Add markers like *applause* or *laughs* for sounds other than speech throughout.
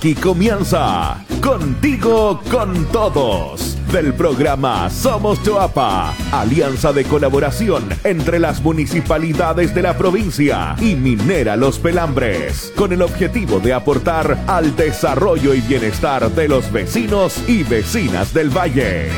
Aquí comienza Contigo con Todos del programa Somos Choapa, alianza de colaboración entre las municipalidades de la provincia y Minera Los Pelambres, con el objetivo de aportar al desarrollo y bienestar de los vecinos y vecinas del valle.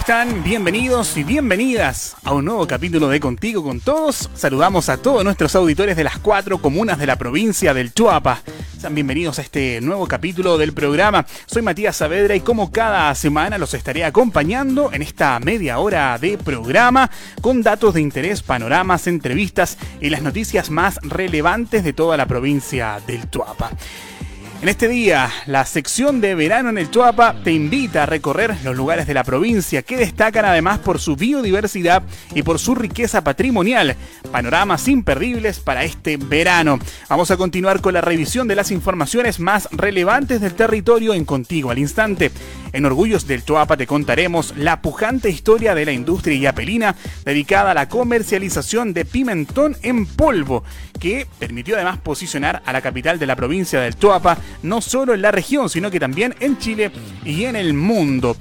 Están? Bienvenidos y bienvenidas a un nuevo capítulo de Contigo con Todos. Saludamos a todos nuestros auditores de las cuatro comunas de la provincia del Chuapa. Sean bienvenidos a este nuevo capítulo del programa. Soy Matías Saavedra y como cada semana los estaré acompañando en esta media hora de programa con datos de interés, panoramas, entrevistas y las noticias más relevantes de toda la provincia del Chuapa. En este día, la sección de verano en el Chuapa te invita a recorrer los lugares de la provincia que destacan además por su biodiversidad y por su riqueza patrimonial. Panoramas imperdibles para este verano. Vamos a continuar con la revisión de las informaciones más relevantes del territorio en Contigo al Instante. En Orgullos del Chuapa te contaremos la pujante historia de la industria yapelina dedicada a la comercialización de pimentón en polvo, que permitió además posicionar a la capital de la provincia del Chuapa no solo en la región, sino que también en Chile y en el mundo.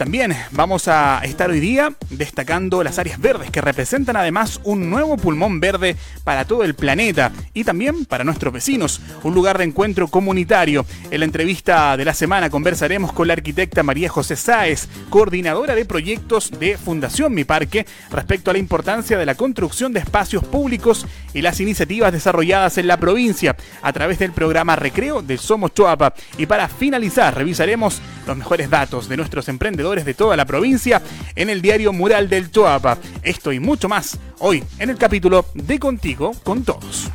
También vamos a estar hoy día destacando las áreas verdes que representan además un nuevo pulmón verde para todo el planeta y también para nuestros vecinos, un lugar de encuentro comunitario. En la entrevista de la semana conversaremos con la arquitecta María José Sáez, coordinadora de proyectos de Fundación Mi Parque, respecto a la importancia de la construcción de espacios públicos y las iniciativas desarrolladas en la provincia a través del programa Recreo de Somos Choapa. Y para finalizar, revisaremos los mejores datos de nuestros emprendedores de toda la provincia en el diario Mural del Choapa. Esto y mucho más hoy en el capítulo de Contigo con Todos.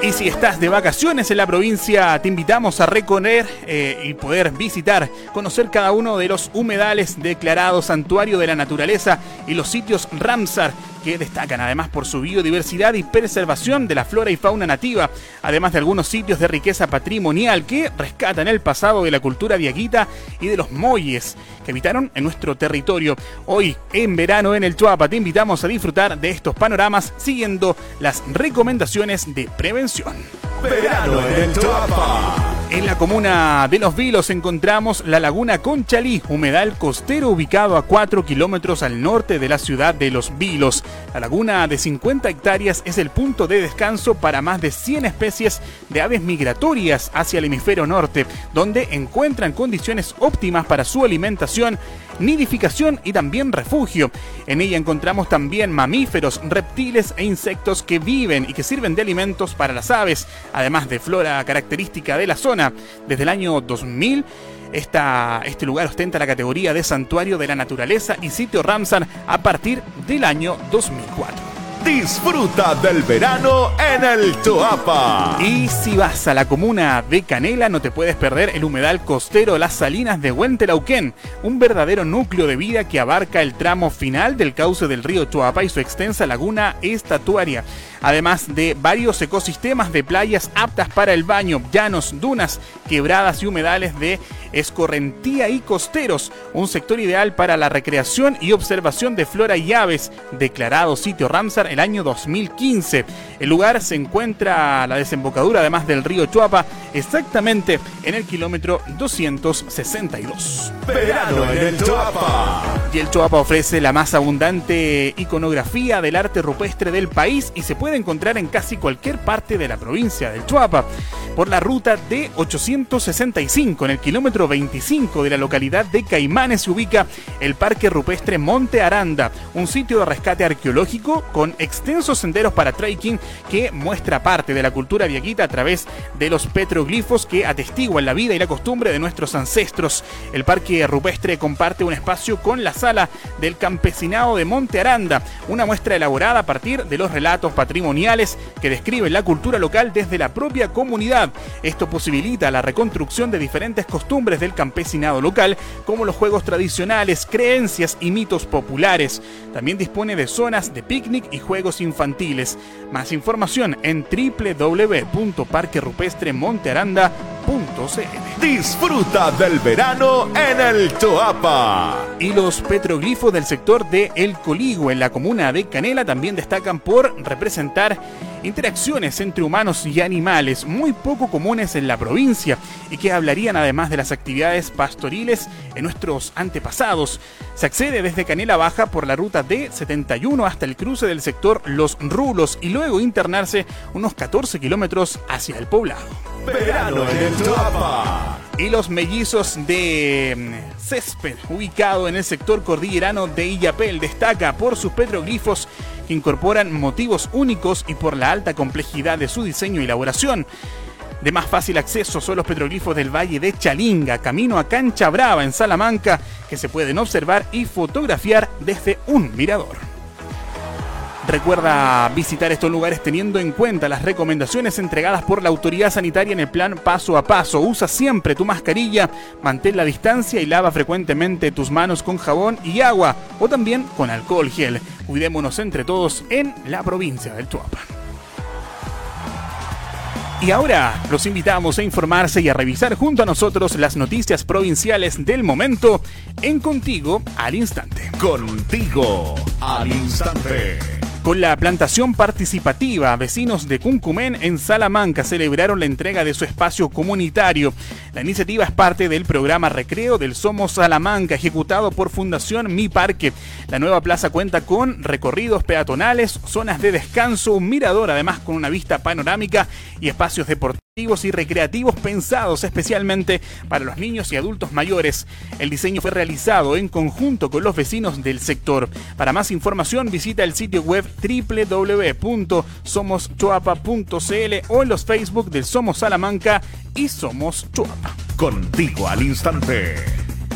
Y si estás de vacaciones en la provincia, te invitamos a recorrer eh, y poder visitar, conocer cada uno de los humedales declarados Santuario de la Naturaleza y los sitios Ramsar que destacan además por su biodiversidad y preservación de la flora y fauna nativa, además de algunos sitios de riqueza patrimonial que rescatan el pasado de la cultura viaguita y de los moyes que habitaron en nuestro territorio. Hoy, en verano en el Chuapa, te invitamos a disfrutar de estos panoramas siguiendo las recomendaciones de prevención. Verano en el Chuapa. En la comuna de Los Vilos encontramos la laguna Conchalí, humedal costero ubicado a 4 kilómetros al norte de la ciudad de Los Vilos. La laguna de 50 hectáreas es el punto de descanso para más de 100 especies de aves migratorias hacia el hemisferio norte, donde encuentran condiciones óptimas para su alimentación, nidificación y también refugio. En ella encontramos también mamíferos, reptiles e insectos que viven y que sirven de alimentos para las aves, además de flora característica de la zona desde el año 2000. Esta, este lugar ostenta la categoría de Santuario de la Naturaleza y sitio Ramsar a partir del año 2004. Disfruta del verano en el Choapa. Y si vas a la comuna de Canela, no te puedes perder el humedal costero Las Salinas de Huentelauquén, un verdadero núcleo de vida que abarca el tramo final del cauce del río Choapa y su extensa laguna estatuaria, además de varios ecosistemas de playas aptas para el baño, llanos, dunas, quebradas y humedales de escorrentía y costeros, un sector ideal para la recreación y observación de flora y aves, declarado sitio Ramsar el año 2015. El lugar se encuentra a la desembocadura además del río Chuapa, exactamente en el kilómetro 262. Verano en el Chuapa. Y el Chuapa ofrece la más abundante iconografía del arte rupestre del país y se puede encontrar en casi cualquier parte de la provincia del Chuapa. Por la ruta de 865 en el kilómetro 25 de la localidad de Caimanes se ubica el Parque Rupestre Monte Aranda, un sitio de rescate arqueológico con extensos senderos para trekking que muestra parte de la cultura viaguita a través de los petroglifos que atestiguan la vida y la costumbre de nuestros ancestros. El Parque Rupestre comparte un espacio con la sala del campesinado de Monte Aranda, una muestra elaborada a partir de los relatos patrimoniales que describen la cultura local desde la propia comunidad. Esto posibilita la reconstrucción de diferentes costumbres del campesinado local, como los juegos tradicionales, creencias y mitos populares. También dispone de zonas de picnic y juegos infantiles. Más información en www.parquerupestremontearanda.cl. Disfruta del verano en el Choapa. Y los petroglifos del sector de El Coligüe en la comuna de Canela también destacan por representar interacciones entre humanos y animales muy poco comunes en la provincia y que hablarían además de las actividades pastoriles en nuestros antepasados. Se accede desde Canela Baja por la ruta D71 hasta el cruce del sector Los Rulos y luego internarse unos 14 kilómetros hacia el poblado. Y los mellizos de mm, césped, ubicado en el sector cordillerano de Illapel, destaca por sus petroglifos que incorporan motivos únicos y por la alta complejidad de su diseño y elaboración. De más fácil acceso son los petroglifos del Valle de Chalinga, camino a Cancha Brava en Salamanca, que se pueden observar y fotografiar desde un mirador. Recuerda visitar estos lugares teniendo en cuenta las recomendaciones entregadas por la autoridad sanitaria en el plan paso a paso. Usa siempre tu mascarilla, mantén la distancia y lava frecuentemente tus manos con jabón y agua o también con alcohol gel. Cuidémonos entre todos en la provincia del Chuapa. Y ahora los invitamos a informarse y a revisar junto a nosotros las noticias provinciales del momento en Contigo al Instante. Contigo al instante. Con la plantación participativa, vecinos de Cuncumén en Salamanca celebraron la entrega de su espacio comunitario. La iniciativa es parte del programa Recreo del Somos Salamanca, ejecutado por Fundación Mi Parque. La nueva plaza cuenta con recorridos peatonales, zonas de descanso, un mirador, además con una vista panorámica y espacios deportivos y recreativos pensados especialmente para los niños y adultos mayores. El diseño fue realizado en conjunto con los vecinos del sector. Para más información visita el sitio web www.somoschoapa.cl o en los Facebook del Somos Salamanca y Somos Choapa. Contigo al instante.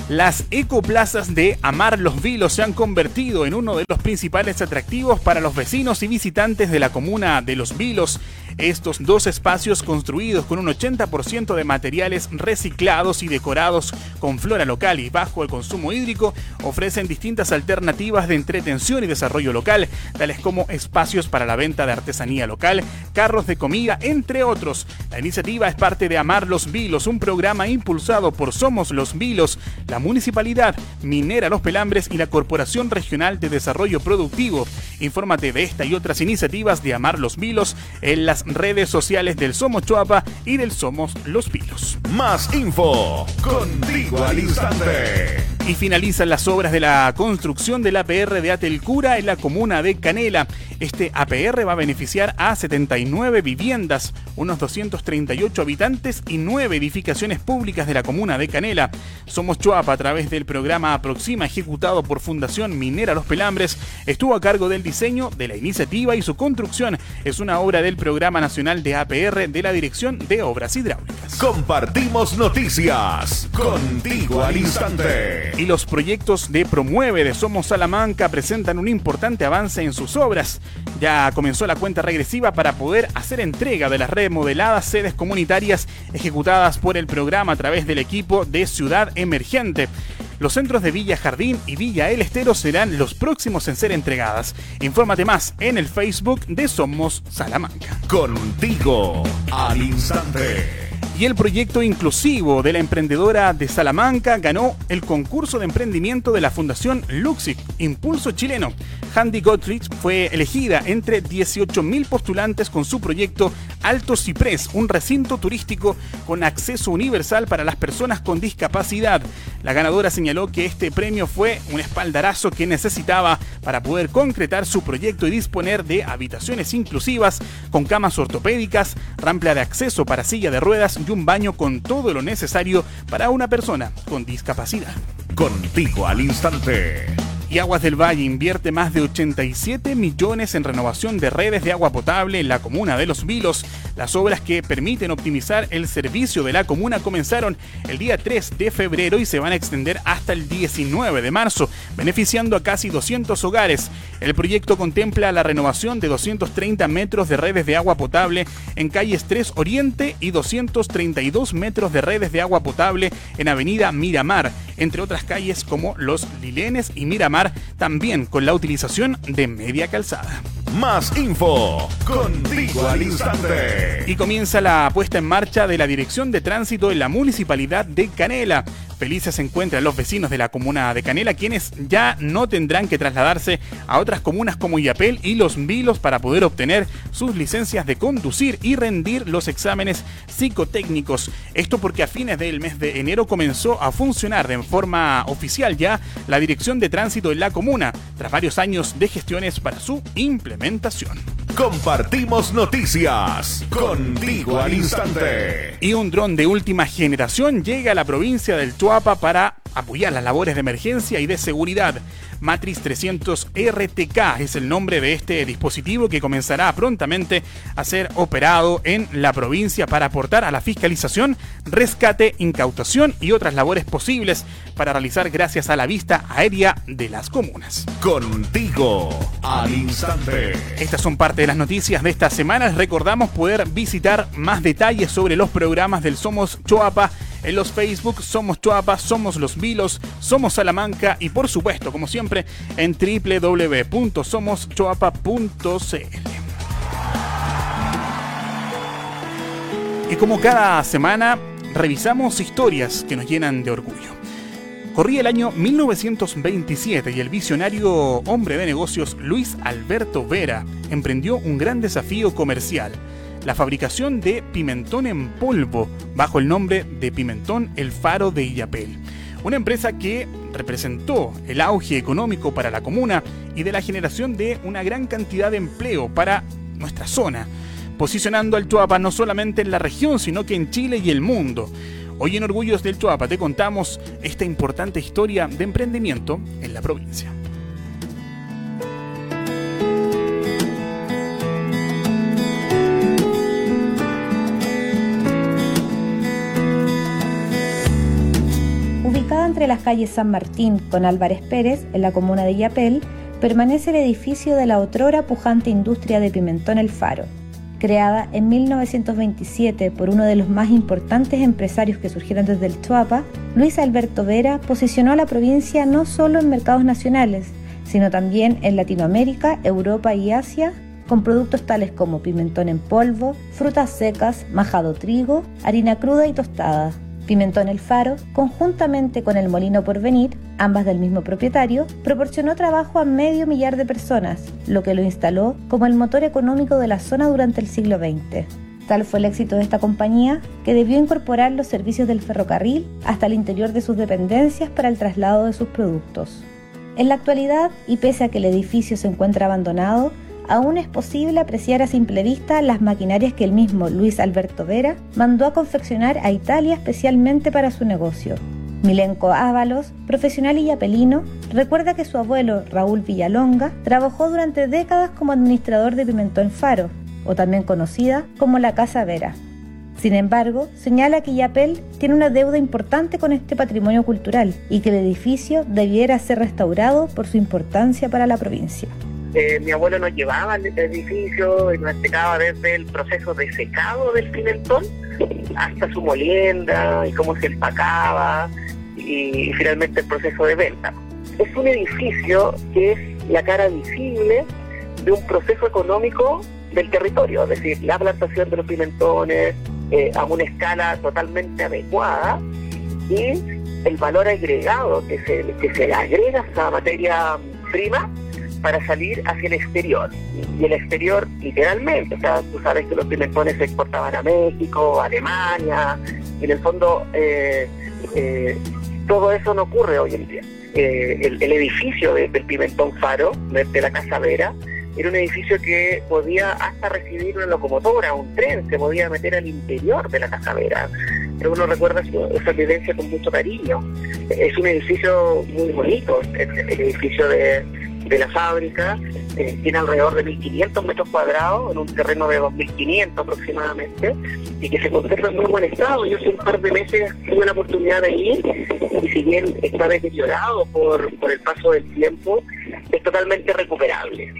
Las ecoplazas de Amar los Vilos se han convertido en uno de los principales atractivos para los vecinos y visitantes de la comuna de Los Vilos. Estos dos espacios construidos con un 80% de materiales reciclados y decorados con flora local y bajo el consumo hídrico ofrecen distintas alternativas de entretención y desarrollo local, tales como espacios para la venta de artesanía local, carros de comida, entre otros. La iniciativa es parte de Amar los Vilos, un programa impulsado por Somos los Vilos, la Municipalidad Minera Los Pelambres y la Corporación Regional de Desarrollo Productivo. Infórmate de esta y otras iniciativas de Amar los Vilos en las redes sociales del Somos Chuapa y del Somos Los Vilos. Más info. Contigo al instante. Y finalizan las obras de la construcción del APR de Atelcura en la comuna de Canela. Este APR va a beneficiar a 79 viviendas, unos 238 habitantes y 9 edificaciones públicas de la comuna de Canela. Somos Chuapa a través del programa Aproxima ejecutado por Fundación Minera Los Pelambres estuvo a cargo del diseño de la iniciativa y su construcción es una obra del Programa Nacional de APR de la Dirección de Obras Hidráulicas. Compartimos noticias. Contigo al instante. Y los proyectos de Promueve de Somos Salamanca presentan un importante avance en sus obras. Ya comenzó la cuenta regresiva para poder hacer entrega de las remodeladas sedes comunitarias ejecutadas por el programa a través del equipo de Ciudad Emergente. Los centros de Villa Jardín y Villa El Estero serán los próximos en ser entregadas. Infórmate más en el Facebook de Somos Salamanca. Contigo al instante. Y el proyecto inclusivo de la emprendedora de Salamanca ganó el concurso de emprendimiento de la Fundación Luxic, Impulso Chileno. Handy Gottfried fue elegida entre 18.000 postulantes con su proyecto Alto Ciprés, un recinto turístico con acceso universal para las personas con discapacidad. La ganadora señaló que este premio fue un espaldarazo que necesitaba para poder concretar su proyecto y disponer de habitaciones inclusivas con camas ortopédicas, rampa de acceso para silla de ruedas y un baño con todo lo necesario para una persona con discapacidad. Contigo al instante. Y Aguas del Valle invierte más de 87 millones en renovación de redes de agua potable en la comuna de Los Vilos. Las obras que permiten optimizar el servicio de la comuna comenzaron el día 3 de febrero y se van a extender hasta el 19 de marzo, beneficiando a casi 200 hogares. El proyecto contempla la renovación de 230 metros de redes de agua potable en calles 3 Oriente y 232 metros de redes de agua potable en Avenida Miramar, entre otras calles como Los Lilenes y Miramar, también con la utilización de media calzada. Más info contigo al instante. Y comienza la puesta en marcha de la Dirección de Tránsito en la Municipalidad de Canela. Felices se encuentran los vecinos de la comuna de Canela, quienes ya no tendrán que trasladarse a otras comunas como Iapel y Los Vilos para poder obtener sus licencias de conducir y rendir los exámenes psicotécnicos. Esto porque a fines del mes de enero comenzó a funcionar de forma oficial ya la Dirección de Tránsito en la comuna, tras varios años de gestiones para su implementación. Compartimos noticias contigo al instante. Y un dron de última generación llega a la provincia del Chuapa para apoyar las labores de emergencia y de seguridad. Matrix 300 RTK es el nombre de este dispositivo que comenzará prontamente a ser operado en la provincia para aportar a la fiscalización, rescate, incautación y otras labores posibles para realizar gracias a la vista aérea de las comunas. Contigo al instante. Estas son parte de las noticias de esta semana. Les recordamos poder visitar más detalles sobre los programas del Somos Choapa en los Facebook Somos Choapa, Somos Los Vilos, Somos Salamanca y por supuesto, como siempre, en www.somoschoapa.cl. Y como cada semana, revisamos historias que nos llenan de orgullo. Corría el año 1927 y el visionario hombre de negocios Luis Alberto Vera emprendió un gran desafío comercial la fabricación de pimentón en polvo bajo el nombre de Pimentón El Faro de Illapel. Una empresa que representó el auge económico para la comuna y de la generación de una gran cantidad de empleo para nuestra zona, posicionando al Chuapa no solamente en la región, sino que en Chile y el mundo. Hoy en Orgullos del Chuapa te contamos esta importante historia de emprendimiento en la provincia. Entre las calles San Martín con Álvarez Pérez, en la comuna de Yapel, permanece el edificio de la otrora pujante industria de Pimentón El Faro. Creada en 1927 por uno de los más importantes empresarios que surgieron desde el Chuapa, Luis Alberto Vera posicionó a la provincia no solo en mercados nacionales, sino también en Latinoamérica, Europa y Asia, con productos tales como pimentón en polvo, frutas secas, majado trigo, harina cruda y tostada. Pimentón El Faro, conjuntamente con el Molino Porvenir, ambas del mismo propietario, proporcionó trabajo a medio millar de personas, lo que lo instaló como el motor económico de la zona durante el siglo XX. Tal fue el éxito de esta compañía que debió incorporar los servicios del ferrocarril hasta el interior de sus dependencias para el traslado de sus productos. En la actualidad, y pese a que el edificio se encuentra abandonado, aún es posible apreciar a simple vista las maquinarias que el mismo Luis Alberto Vera mandó a confeccionar a Italia especialmente para su negocio. Milenko Ábalos, profesional y apelino, recuerda que su abuelo Raúl Villalonga trabajó durante décadas como administrador de Pimentón Faro, o también conocida como la Casa Vera. Sin embargo, señala que Yapel tiene una deuda importante con este patrimonio cultural y que el edificio debiera ser restaurado por su importancia para la provincia. Eh, mi abuelo nos llevaba al edificio y nos explicaba desde el proceso de secado del pimentón hasta su molienda y cómo se empacaba y, finalmente el proceso de venta. Es un edificio que es la cara visible de un proceso económico del territorio, es decir, la plantación de los pimentones eh, a una escala totalmente adecuada y el valor agregado que se, que se agrega a esa materia prima para salir hacia el exterior. Y el exterior, literalmente, o sea, tú sabes que los pimentones se exportaban a México, a Alemania, y en el fondo eh, eh, todo eso no ocurre hoy en día. Eh, el, edificio del Pimentón Faro, de, la Casa Vera, era un edificio que podía hasta recibir una locomotora, un tren, se podía meter al interior de la Casa Vera. Pero uno recuerda esa evidencia con mucho cariño. Es un edificio muy bonito, el edificio de, de la fábrica, eh, tiene alrededor de 1.500 metros cuadrados en un terreno de 2.500 aproximadamente y que se conserva en muy buen estado. Yo hace un par de meses tuve la oportunidad de ir y si bien está deteriorado por, por el paso del tiempo, es totalmente recuperable.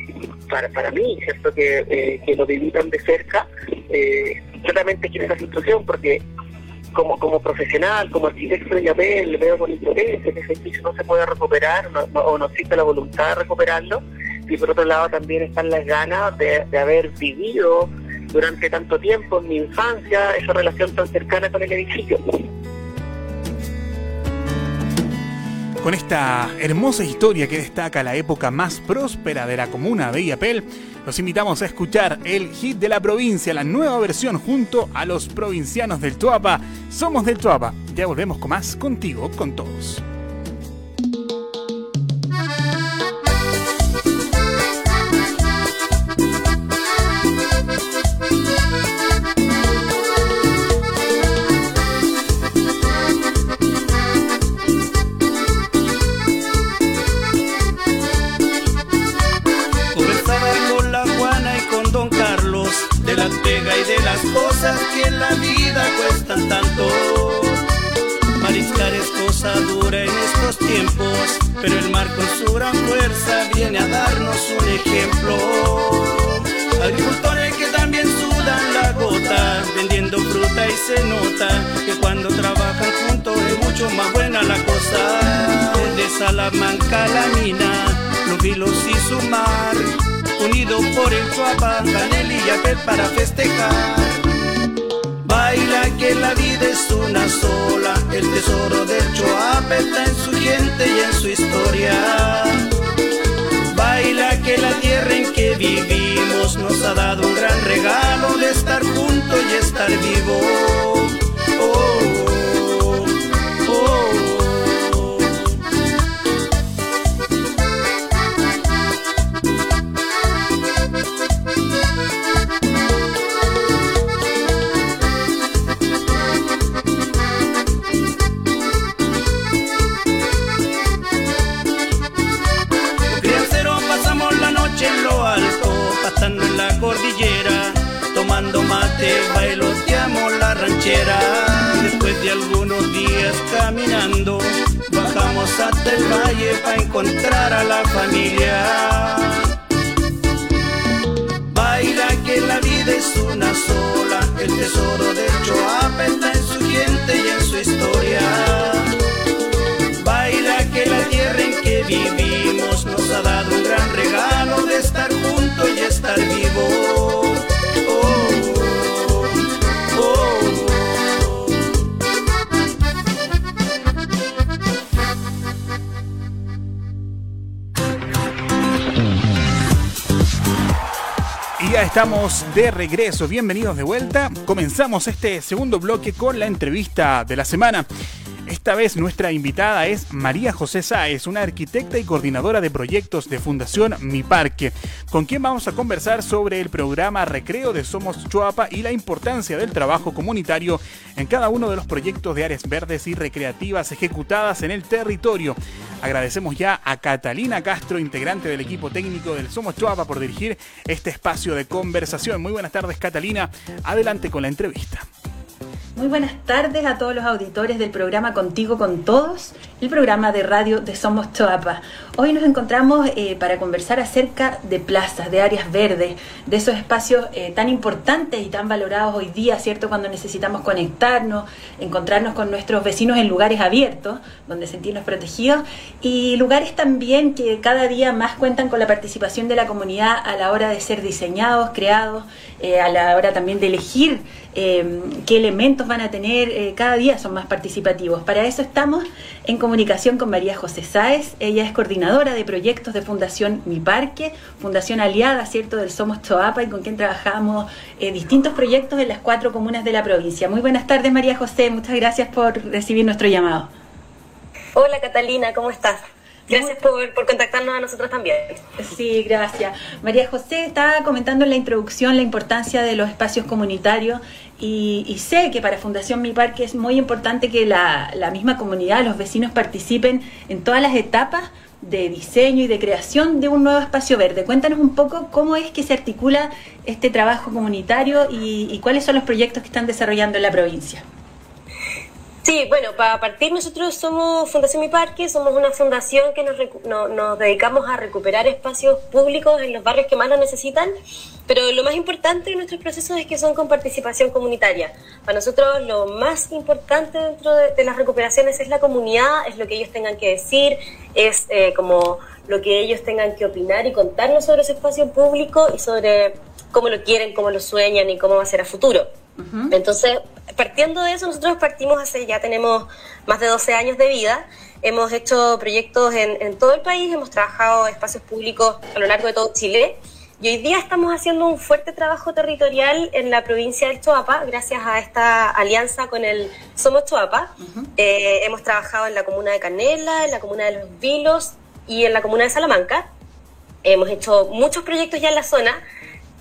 Para, para mí, ¿cierto? Que, eh, que lo visitan de cerca, eh, claramente quiero esa situación porque como, como profesional, como arquitecto de Yapel, veo con impotencia que ese edificio no se puede recuperar o no existe la voluntad de recuperarlo. Y por otro lado también están las ganas de, de haber vivido durante tanto tiempo en mi infancia esa relación tan cercana con el edificio. Con esta hermosa historia que destaca la época más próspera de la comuna de Iapel, los invitamos a escuchar el hit de la provincia, la nueva versión junto a los provincianos del Tuapa. Somos del Tuapa. Ya volvemos con más contigo, con todos. Cosa dura en estos tiempos, pero el mar con su gran fuerza viene a darnos un ejemplo. Agricultores que también sudan la gota, vendiendo fruta y se nota que cuando trabajan juntos es mucho más buena la cosa. De Salamanca la mina, los vilos y su mar, unidos por el Chuapa, Canel y Yapel para festejar. Baila que la vida es una sola, el tesoro del Choapa está en su gente y en su historia. Baila que la tierra en que vivimos nos ha dado un gran regalo de estar juntos y estar vivos. Bailoteamos la ranchera. Después de algunos días caminando, bajamos hasta el valle para encontrar a la familia. Baila que la vida es una sola, el tesoro de Choapa está en su gente y en su historia. Baila que la tierra en que vivimos nos ha dado un gran regalo de estar juntos y estar vivos. Estamos de regreso, bienvenidos de vuelta. Comenzamos este segundo bloque con la entrevista de la semana. Esta vez nuestra invitada es María José Sáez, una arquitecta y coordinadora de proyectos de Fundación Mi Parque, con quien vamos a conversar sobre el programa Recreo de Somos Chuapa y la importancia del trabajo comunitario en cada uno de los proyectos de áreas verdes y recreativas ejecutadas en el territorio. Agradecemos ya a Catalina Castro, integrante del equipo técnico del Somos Chuapa, por dirigir este espacio de conversación. Muy buenas tardes, Catalina. Adelante con la entrevista. Muy buenas tardes a todos los auditores del programa Contigo con Todos, el programa de radio de Somos Choapa. Hoy nos encontramos eh, para conversar acerca de plazas, de áreas verdes, de esos espacios eh, tan importantes y tan valorados hoy día, ¿cierto? Cuando necesitamos conectarnos, encontrarnos con nuestros vecinos en lugares abiertos, donde sentirnos protegidos, y lugares también que cada día más cuentan con la participación de la comunidad a la hora de ser diseñados, creados, eh, a la hora también de elegir qué elementos van a tener, eh, cada día son más participativos. Para eso estamos en comunicación con María José Sáez, ella es coordinadora de proyectos de Fundación Mi Parque, fundación aliada, ¿cierto?, del Somos Choapa y con quien trabajamos eh, distintos proyectos en las cuatro comunas de la provincia. Muy buenas tardes, María José, muchas gracias por recibir nuestro llamado. Hola Catalina, ¿cómo estás? Gracias por, por, contactarnos a nosotros también. Sí, gracias. María José estaba comentando en la introducción la importancia de los espacios comunitarios y, y sé que para Fundación Mi Parque es muy importante que la, la misma comunidad, los vecinos participen en todas las etapas de diseño y de creación de un nuevo espacio verde. Cuéntanos un poco cómo es que se articula este trabajo comunitario y, y cuáles son los proyectos que están desarrollando en la provincia. Sí, bueno, para partir nosotros somos Fundación Mi Parque, somos una fundación que nos, no, nos, dedicamos a recuperar espacios públicos en los barrios que más lo necesitan, pero lo más importante de nuestros procesos es que son con participación comunitaria. Para nosotros lo más importante dentro de, de las recuperaciones es la comunidad, es lo que ellos tengan que decir, es eh, como lo que ellos tengan que opinar y contarnos sobre ese espacio público y sobre cómo lo quieren, cómo lo sueñan y cómo va a ser a futuro. Uh -huh. Entonces, partiendo de eso, nosotros partimos hace, ya tenemos más de 12 años de vida, hemos hecho proyectos en, en todo el país, hemos trabajado espacios públicos a lo largo de todo Chile, y hoy día estamos haciendo un fuerte trabajo territorial en la provincia del Choapa, gracias a esta alianza con el Somos Choapa. Uh -huh. eh, hemos trabajado en la comuna de Canela, en la comuna de Los Vilos y en la comuna de Salamanca. Hemos hecho muchos proyectos ya en la zona,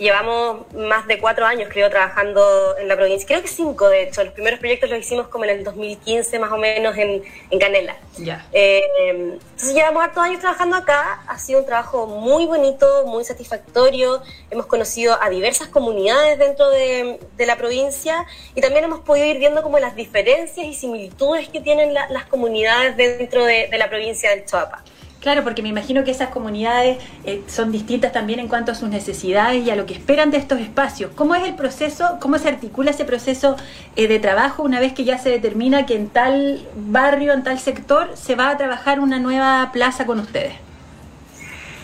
Llevamos más de cuatro años, creo, trabajando en la provincia. Creo que cinco, de hecho. Los primeros proyectos los hicimos como en el 2015, más o menos, en, en Canela. Yeah. Eh, entonces llevamos hartos años trabajando acá. Ha sido un trabajo muy bonito, muy satisfactorio. Hemos conocido a diversas comunidades dentro de, de la provincia y también hemos podido ir viendo como las diferencias y similitudes que tienen la, las comunidades dentro de, de la provincia del Choapa. Claro, porque me imagino que esas comunidades eh, son distintas también en cuanto a sus necesidades y a lo que esperan de estos espacios. ¿Cómo es el proceso, cómo se articula ese proceso eh, de trabajo una vez que ya se determina que en tal barrio, en tal sector, se va a trabajar una nueva plaza con ustedes?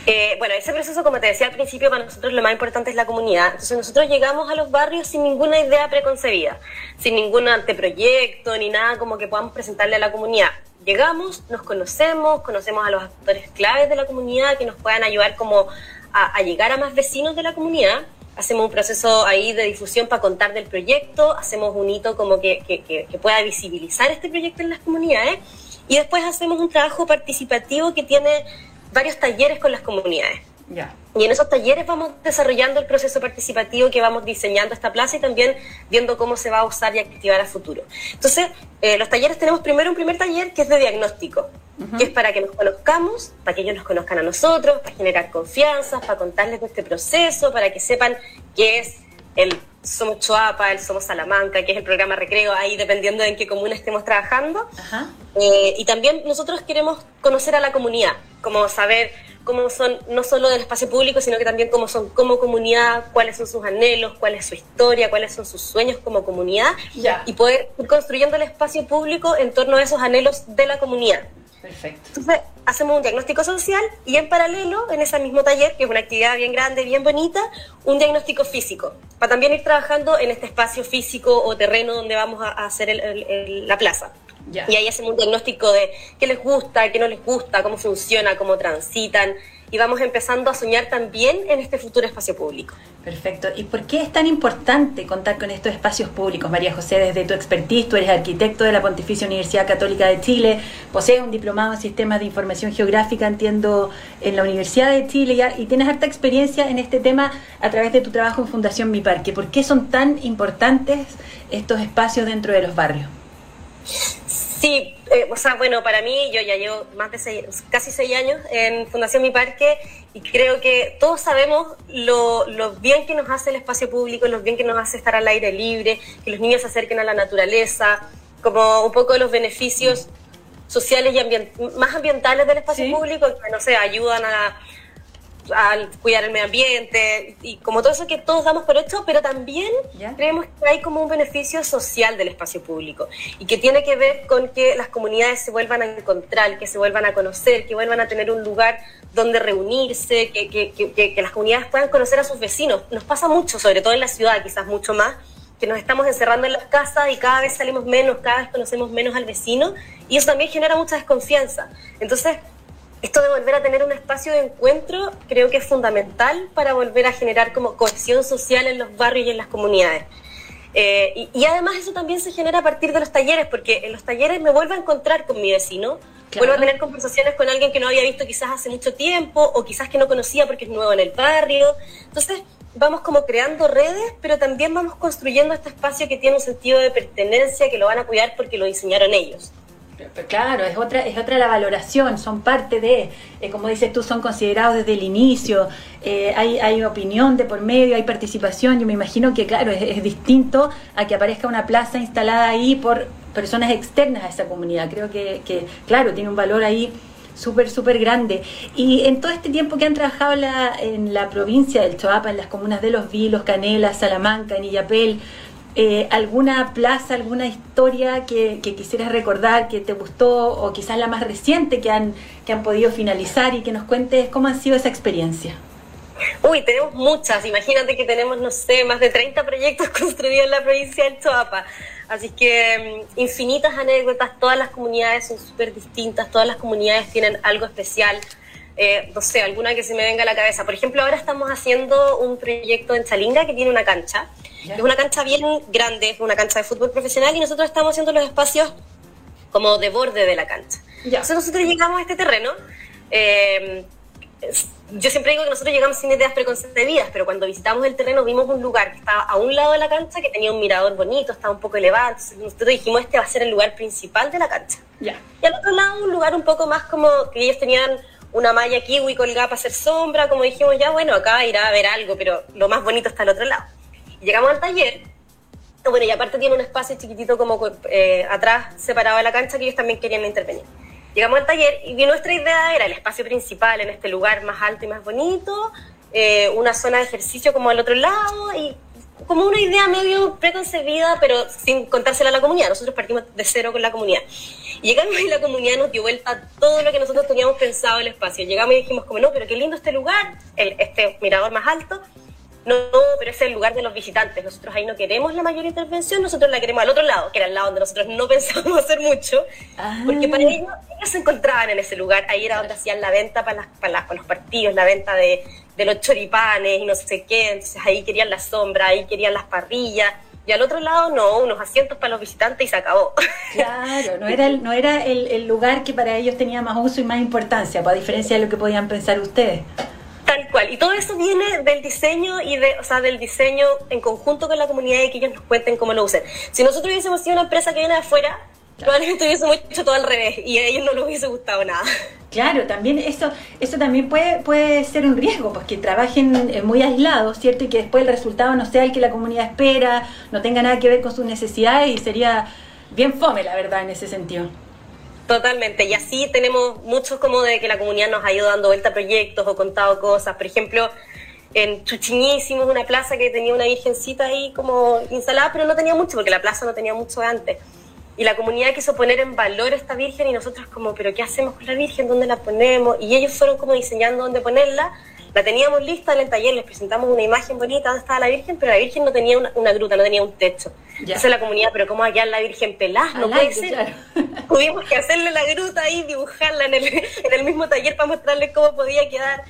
Eh, bueno, ese proceso, como te decía al principio, para nosotros lo más importante es la comunidad. Entonces nosotros llegamos a los barrios sin ninguna idea preconcebida, sin ningún anteproyecto ni nada como que podamos presentarle a la comunidad. Llegamos, nos conocemos, conocemos a los actores claves de la comunidad que nos puedan ayudar como a, llegar a más vecinos de la comunidad. Hacemos un proceso ahí de difusión para contar del proyecto, hacemos un hito como que pueda visibilizar este proyecto en las comunidades y después hacemos un trabajo participativo que tiene varios talleres con las comunidades. Yeah. Y en esos talleres vamos desarrollando el proceso participativo que vamos diseñando esta plaza y también viendo cómo se va a usar y activar a futuro. Entonces, eh, los talleres tenemos primero un primer taller que es de diagnóstico, uh -huh. que es para que nos conozcamos, para que ellos nos conozcan a nosotros, para generar confianza, para contarles de este proceso, para que sepan qué es el Somos Choapa, el Somos Salamanca, que es el programa Recreo, ahí dependiendo de en qué comuna estemos trabajando. -huh. eh, y también nosotros queremos conocer a la comunidad, como saber cómo son, no solo del espacio público, sino que también cómo son como comunidad, cuáles son sus anhelos, cuál es su historia, cuáles son sus sueños como comunidad, yeah. y poder ir construyendo el espacio público en torno a esos anhelos de la comunidad. Perfecto. Entonces, hacemos un diagnóstico social y en paralelo, en ese mismo taller, que es una actividad bien grande, bien bonita, un diagnóstico físico, para también ir trabajando en este espacio físico o terreno donde vamos a hacer el, el, el, la plaza. Yeah. Y ahí hacemos un diagnóstico de qué les gusta, qué no les gusta, cómo funciona, cómo transitan. Y vamos empezando a soñar también en este futuro espacio público. Perfecto. ¿Y por qué es tan importante contar con estos espacios públicos, María José? Desde tu expertise, tú eres arquitecto de la Pontificia Universidad Católica de Chile, posees un diplomado en Sistemas de Información Geográfica, entiendo, en la Universidad de Chile, y tienes harta experiencia en este tema a través de tu trabajo en Fundación Mi Parque. ¿Por qué son tan importantes estos espacios dentro de los barrios? Sí, eh, o sea, bueno, para mí yo ya llevo más de seis, casi seis años en Fundación Mi Parque y creo que todos sabemos lo, lo, bien que nos hace el espacio público, lo bien que nos hace estar al aire libre, que los niños se acerquen a la naturaleza, como un poco los beneficios sociales y ambient más ambientales del espacio ¿Sí? público, que no sé, ayudan a al cuidar el medio ambiente y como todo eso que todos damos por hecho, pero también ¿Ya? creemos que hay como un beneficio social del espacio público y que tiene que ver con que las comunidades se vuelvan a encontrar, que se vuelvan a conocer, que vuelvan a tener un lugar donde reunirse, que, que, que, que las comunidades puedan conocer a sus vecinos. Nos pasa mucho, sobre todo en la ciudad, quizás mucho más, que nos estamos encerrando en las casas y cada vez salimos menos, cada vez conocemos menos al vecino y eso también genera mucha desconfianza. Entonces, esto de volver a tener un espacio de encuentro creo que es fundamental para volver a generar como cohesión social en los barrios y en las comunidades. Eh, y, y, además eso también se genera a partir de los talleres, porque en los talleres me vuelvo a encontrar con mi vecino, Vuelvo a tener conversaciones con alguien que no había visto quizás hace mucho tiempo o quizás que no conocía porque es nuevo en el barrio. Entonces, vamos como creando redes, pero también vamos construyendo este espacio que tiene un sentido de pertenencia, que lo van a cuidar porque lo diseñaron ellos. Claro, es otra, es otra la valoración, son parte de, eh, como dices tú, son considerados desde el inicio, eh, hay, hay opinión de por medio, hay participación, yo me imagino que claro, es, distinto a que aparezca una plaza instalada ahí por personas externas a esa comunidad, creo que, que claro, tiene un valor ahí súper, súper grande. Y en todo este tiempo que han trabajado la, en la provincia del Choapa, en las comunas de Los Vilos, Canela, Salamanca, en Illapel, eh, alguna plaza, alguna historia que, quisieras recordar, que te gustó, o quizás la más reciente que han, que han podido finalizar y que nos cuentes cómo ha sido esa experiencia. Uy, tenemos muchas. Imagínate que tenemos, no sé, más de 30 proyectos *laughs* construidos en la provincia del Choapa. Así que mm, infinitas anécdotas, todas las comunidades son súper distintas, todas las comunidades tienen algo especial. Eh, no sé, alguna que se me venga a la cabeza. Por ejemplo, ahora estamos haciendo un proyecto en Chalinga que tiene una cancha. Es una cancha bien grande, es una cancha de fútbol profesional y nosotros estamos haciendo los espacios como de borde de la cancha. Entonces nosotros llegamos a este terreno. Eh, yo siempre digo que nosotros llegamos sin ideas preconcebidas, pero cuando visitamos el terreno vimos un lugar que estaba a un lado de la cancha que tenía un mirador bonito, estaba un poco elevado. Entonces nosotros dijimos este va a ser el lugar principal de la cancha. Y al otro lado un lugar un poco más como que ellos tenían una malla kiwi colgada para hacer sombra, como dijimos ya, bueno, acá irá a ver algo, pero lo más bonito está al otro lado. llegamos al taller, bueno, y aparte tiene un espacio chiquitito como eh, atrás separado de la cancha que ellos también querían intervenir. Llegamos al taller y nuestra idea era el espacio principal en este lugar más alto y más bonito, eh, una zona de ejercicio como al otro lado y como una idea medio preconcebida, pero sin contársela a la comunidad. Nosotros partimos de cero con la comunidad. Llegamos y la comunidad nos dio vuelta todo lo que nosotros teníamos pensado el espacio. Llegamos y dijimos como, no, pero qué lindo este lugar, el, este mirador más alto. No, pero es el lugar de los visitantes. Nosotros ahí no queremos la mayor intervención, nosotros la queremos al otro lado, que era el lado donde nosotros no *laughs* pensábamos hacer mucho, porque para ah. ellos, ellos se encontraban en ese lugar. Ahí era donde hacían la venta para, las, para, para los partidos, la venta de, de los choripanes y no sé qué. Entonces ahí querían la sombra, ahí querían las parrillas y al otro lado no, unos asientos para los visitantes y se acabó. *laughs* Claro, no era, el, no era el, lugar que para ellos tenía más uso y más importancia, pues, a diferencia de lo que podían pensar ustedes. Tal cual, y todo eso viene del diseño y de, o sea, del diseño en conjunto con la comunidad y que ellos nos cuenten cómo lo usen. Si nosotros hubiésemos sido una empresa que viene de afuera, Probablemente hubiésemos hecho todo al revés y a ellos no les hubiese gustado nada. Claro, también eso, eso también puede, puede ser un riesgo, pues que trabajen eh, muy aislados, ¿cierto? Y que después el resultado no sea el que la comunidad espera, no tenga nada que ver con sus necesidades y sería bien fome, la verdad, en ese sentido. Totalmente, y así tenemos muchos como de que la comunidad nos ha ido dando vuelta a proyectos o contado cosas. Por ejemplo, en Chuchiñí hicimos una plaza que tenía una virgencita ahí como instalada, pero no tenía mucho, porque la plaza no tenía mucho antes y la comunidad quiso poner en valor esta Virgen y nosotros como, pero ¿qué hacemos con la Virgen? ¿Dónde la ponemos? Y ellos fueron como diseñando dónde ponerla. La teníamos lista en el taller, les presentamos una imagen bonita donde estaba la Virgen, pero la Virgen no tenía una, gruta, no tenía un techo. Ya. Entonces la comunidad, pero ¿cómo hallar la Virgen pelada? No puede ser. Tuvimos que hacerle la gruta ahí, dibujarla en el, en el mismo taller para mostrarles cómo podía quedar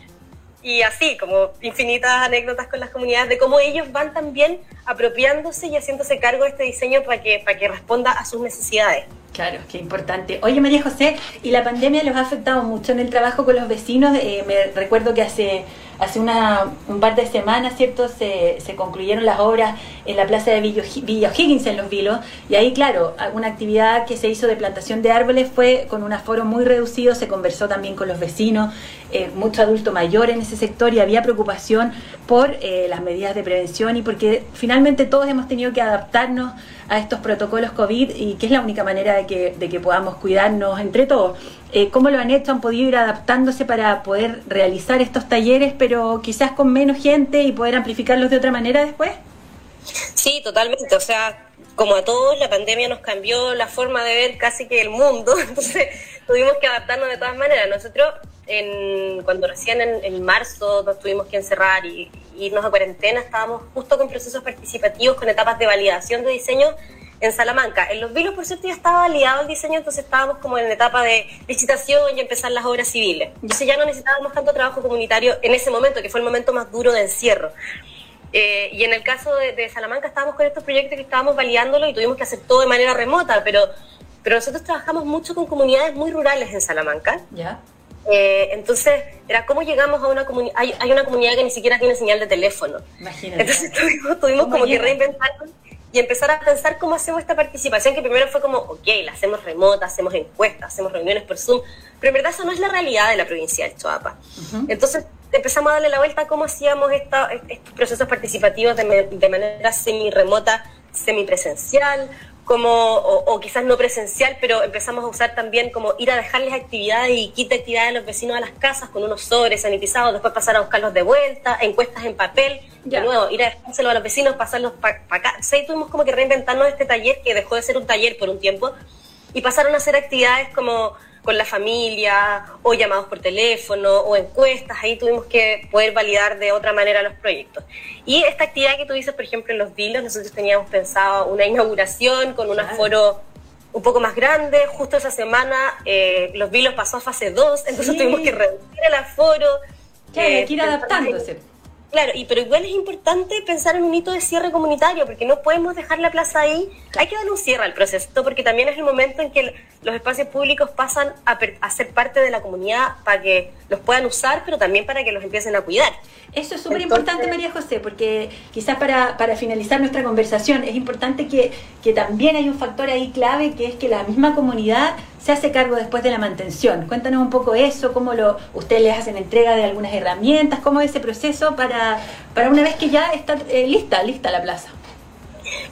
y así, como infinitas anécdotas con las comunidades de cómo ellos van también apropiándose y haciéndose cargo de este diseño para que, para que responda a sus necesidades. Claro, qué importante. Oye, María José, ¿y la pandemia los ha afectado mucho en el trabajo con los vecinos? Eh, me recuerdo que hace hace una, un par de semanas, ¿cierto? Se, se concluyeron las obras en la plaza de Villa Higgins en Los Vilos y ahí, claro, una actividad que se hizo de plantación de árboles fue con un aforo muy reducido, se conversó también con los vecinos, eh, mucho adulto mayor en ese sector y había preocupación por eh, las medidas de prevención y porque finalmente todos hemos tenido que adaptarnos a estos protocolos COVID y que es la única manera de que podamos cuidarnos entre todos. Eh, ¿Cómo lo han hecho? ¿Han podido ir adaptándose para poder realizar estos talleres, pero quizás con menos gente y poder amplificarlos de otra manera después? Sí, totalmente. O sea, como a todos, la pandemia nos cambió la forma de ver casi que el mundo, *laughs* entonces tuvimos que adaptarnos de todas maneras. Nosotros, en, cuando recién en, marzo nos tuvimos que encerrar y, y irnos a cuarentena, estábamos justo con procesos participativos, con etapas de validación de diseño en Salamanca. En Los Vilos, por cierto, ya estaba aliado el diseño, entonces estábamos como en etapa de licitación y empezar las obras civiles. Entonces ya no necesitábamos tanto trabajo comunitario en ese momento, que fue el momento más duro de encierro. Eh, y en el caso de, Salamanca estábamos con estos proyectos que estábamos validándolos y tuvimos que hacer todo de manera remota, pero pero nosotros trabajamos mucho con comunidades muy rurales en Salamanca. Ya. Eh, entonces, era cómo llegamos a una comunidad. Hay, hay, una comunidad que ni siquiera tiene señal de teléfono. Imagínate. Entonces, *laughs* tuvimos, tuvimos como que reinventarnos y empezar a pensar cómo hacemos esta participación, que primero fue como, ok, la hacemos remota, hacemos encuestas, hacemos reuniones por Zoom, pero en verdad eso no es la realidad de la provincia del Choapa. Entonces empezamos a darle la vuelta a cómo hacíamos esta, estos procesos participativos de, de manera semi-remota, semi-presencial, como, o, quizás no presencial, pero empezamos a usar también como ir a dejarles actividades y quita actividades a los vecinos a las casas con unos sobres sanitizados, después pasar a buscarlos de vuelta, encuestas en papel, de nuevo, ir a dejárselo a los vecinos, pasarlos para acá. O tuvimos como que reinventarnos este taller que dejó de ser un taller por un tiempo y pasaron a hacer actividades como con la familia, o llamados por teléfono, o encuestas, ahí tuvimos que poder validar de otra manera los proyectos. Y esta actividad que tú dices, por ejemplo, en los vilos, nosotros teníamos pensado una inauguración con un aforo un poco más grande, justo esa semana eh, los vilos pasó a fase 2, entonces tuvimos que reducir el aforo. Claro, hay que ir adaptándose. Claro, y, pero igual es importante pensar en un hito de cierre comunitario, porque no podemos dejar la plaza ahí. Hay que darle un cierre al proceso, porque también es el momento en que los espacios públicos pasan a, a ser parte de la comunidad para que los puedan usar, pero también para que los empiecen a cuidar. Eso es súper importante, María José, porque quizás para, para finalizar nuestra conversación, es importante que, que también hay un factor ahí clave, que es que la misma comunidad se hace cargo después de la mantención. Cuéntanos un poco eso, cómo lo, ustedes les hacen entrega de algunas herramientas, cómo es ese proceso para, para una vez que ya está eh, lista, lista la plaza.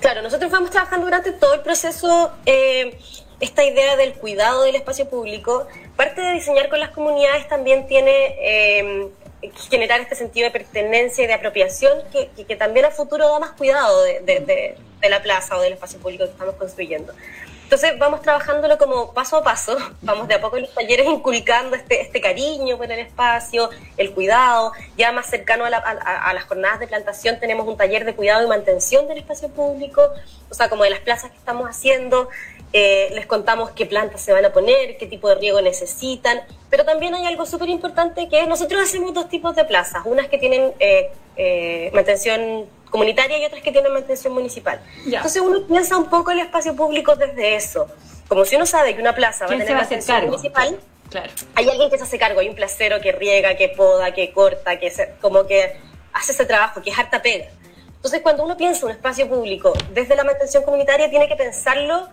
Claro, nosotros vamos trabajando durante todo el proceso eh, esta idea del cuidado del espacio público. Parte de diseñar con las comunidades también tiene eh, generar este sentido de pertenencia y de apropiación que, que, también a futuro da más cuidado de, de, de la plaza o del espacio público que estamos construyendo. Entonces vamos trabajándolo como paso a paso, vamos de a poco en los talleres inculcando este, este cariño por el espacio, el cuidado, ya más cercano a, las jornadas de plantación tenemos un taller de cuidado y mantención del espacio público, o sea, como de las plazas que estamos haciendo, eh, les contamos qué plantas se van a poner, qué tipo de riego necesitan, pero también hay algo súper importante que nosotros hacemos dos tipos de plazas, unas que tienen eh, eh, mantención comunitaria y otras que tienen mantención municipal. Entonces uno piensa un poco el espacio público desde eso. Como si uno sabe que una plaza va a tener mantención municipal, claro. hay alguien que se hace cargo, hay un placero que riega, que poda, que corta, que se, como que hace ese trabajo, que es harta pega. Entonces cuando uno piensa un espacio público desde la mantención comunitaria, tiene que pensarlo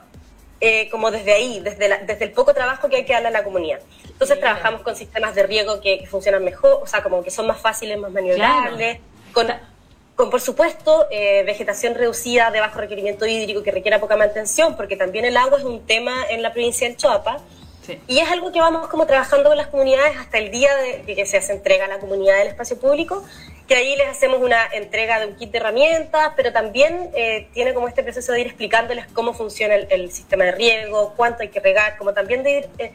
eh, como desde ahí, desde, desde el poco trabajo que hay que darle a la comunidad. Entonces trabajamos con sistemas de riego que, funcionan mejor, o sea, como que son más fáciles, más maniobrables, con con, por supuesto, eh, vegetación reducida de bajo requerimiento hídrico que requiera poca mantención, porque también el agua es un tema en la provincia del Choapa. Y es algo que vamos como trabajando con las comunidades hasta el día de, que se hace entrega a la comunidad del espacio público, que ahí les hacemos una entrega de un kit de herramientas, pero también eh, tiene como este proceso de ir explicándoles cómo funciona el, sistema de riego, cuánto hay que regar, como también de ir... Eh,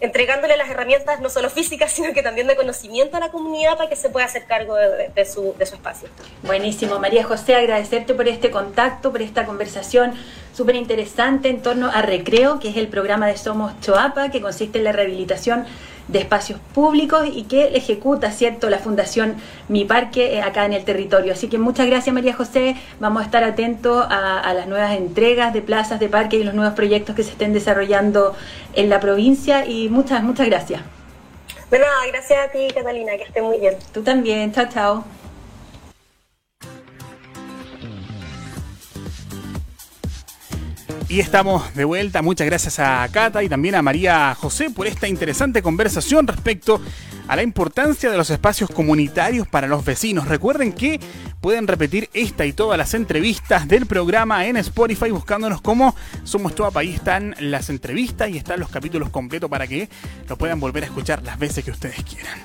entregándole las herramientas no solo físicas, sino que también de conocimiento a la comunidad para que se pueda hacer cargo de, su, de su espacio. Buenísimo, María José, agradecerte por este contacto, por esta conversación súper interesante en torno a Recreo, que es el programa de Somos Choapa, que consiste en la rehabilitación de espacios públicos y que ejecuta, ¿cierto?, la Fundación Mi Parque eh, acá en el territorio. Así que muchas gracias, María José. Vamos a estar atentos a, las nuevas entregas de plazas de parque y los nuevos proyectos que se estén desarrollando en la provincia y muchas, muchas gracias. De nada, gracias a ti, Catalina, que esté muy bien. Tú también, chao, chao. Y estamos de vuelta. Muchas gracias a Cata y también a María José por esta interesante conversación respecto a la importancia de los espacios comunitarios para los vecinos. Recuerden que pueden repetir esta y todas las entrevistas del programa en Spotify buscándonos como Somos Toda País. Están las entrevistas y están los capítulos completos para que lo puedan volver a escuchar las veces que ustedes quieran.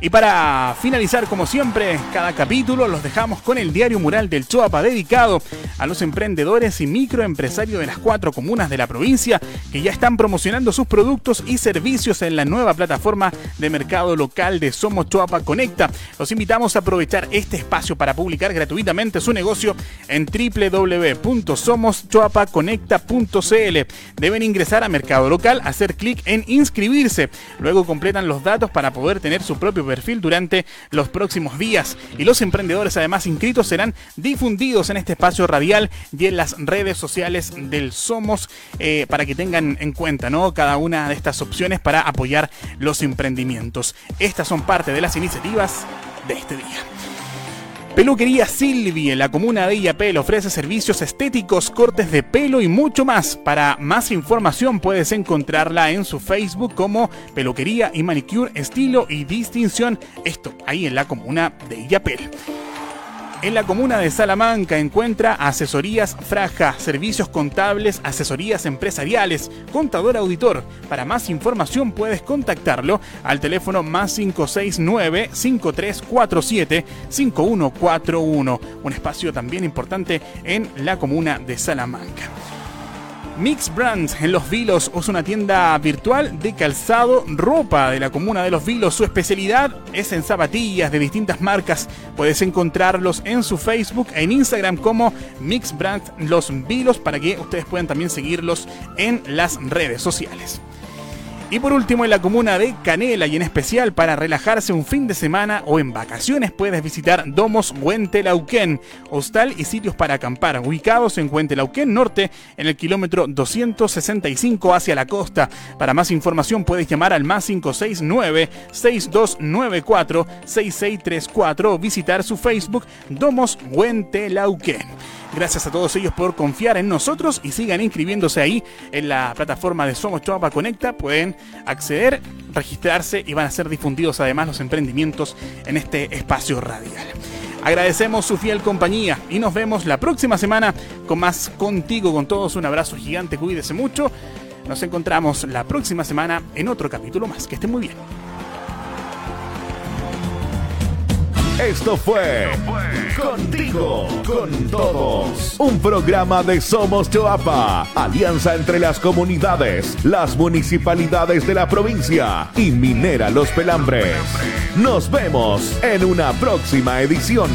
Y para finalizar, como siempre, cada capítulo los dejamos con el diario mural del Choapa dedicado a los emprendedores y microempresarios de las cuatro comunas de la provincia que ya están promocionando sus productos y servicios en la nueva plataforma de mercado local de Somos Choapa Conecta. Los invitamos a aprovechar este espacio para publicar gratuitamente su negocio en www.somoschoapaconecta.cl. Deben ingresar a mercado local, hacer clic en inscribirse, luego completan los datos para poder tener su propio perfil durante los próximos días. Y los emprendedores además inscritos serán difundidos en este espacio radial y en las redes sociales del Somos eh, para que tengan en cuenta ¿no? cada una de estas opciones para apoyar los emprendimientos. Estas son parte de las iniciativas de este día. Peluquería Silvi en la comuna de Illapel ofrece servicios estéticos, cortes de pelo y mucho más. Para más información puedes encontrarla en su Facebook como Peluquería y Manicure Estilo y Distinción. Esto ahí en la comuna de Illapel. En la comuna de Salamanca encuentra asesorías Fraja, servicios contables, asesorías empresariales, contador auditor. Para más información puedes contactarlo al teléfono más 569-5347-5141. Un espacio también importante en la comuna de Salamanca. Mix Brands en Los Vilos es una tienda virtual de calzado, ropa de la comuna de Los Vilos. Su especialidad es en zapatillas de distintas marcas. Puedes encontrarlos en su Facebook e en Instagram como Mix Brands Los Vilos para que ustedes puedan también seguirlos en las redes sociales. Y por último, en la comuna de Canela y en especial para relajarse un fin de semana o en vacaciones puedes visitar Domos Huentelauquén, hostal y sitios para acampar, ubicados en Huentelauquén Norte en el kilómetro 265 hacia la costa. Para más información puedes llamar al más 569-6294-6634 o visitar su Facebook Domos Huentelauquén. Gracias a todos ellos por confiar en nosotros y sigan inscribiéndose ahí en la plataforma de Somos Choapa Conecta. Pueden acceder, registrarse y van a ser difundidos además los emprendimientos en este espacio radial. Agradecemos su fiel compañía y nos vemos la próxima semana con más contigo, con todos. Un abrazo gigante, cuídese mucho. Nos encontramos la próxima semana en otro capítulo más. Que estén muy bien. Esto fue Contigo, con todos. Un programa de Somos Choapa, alianza entre las comunidades, las municipalidades de la provincia y Minera Los Pelambres. Nos vemos en una próxima edición.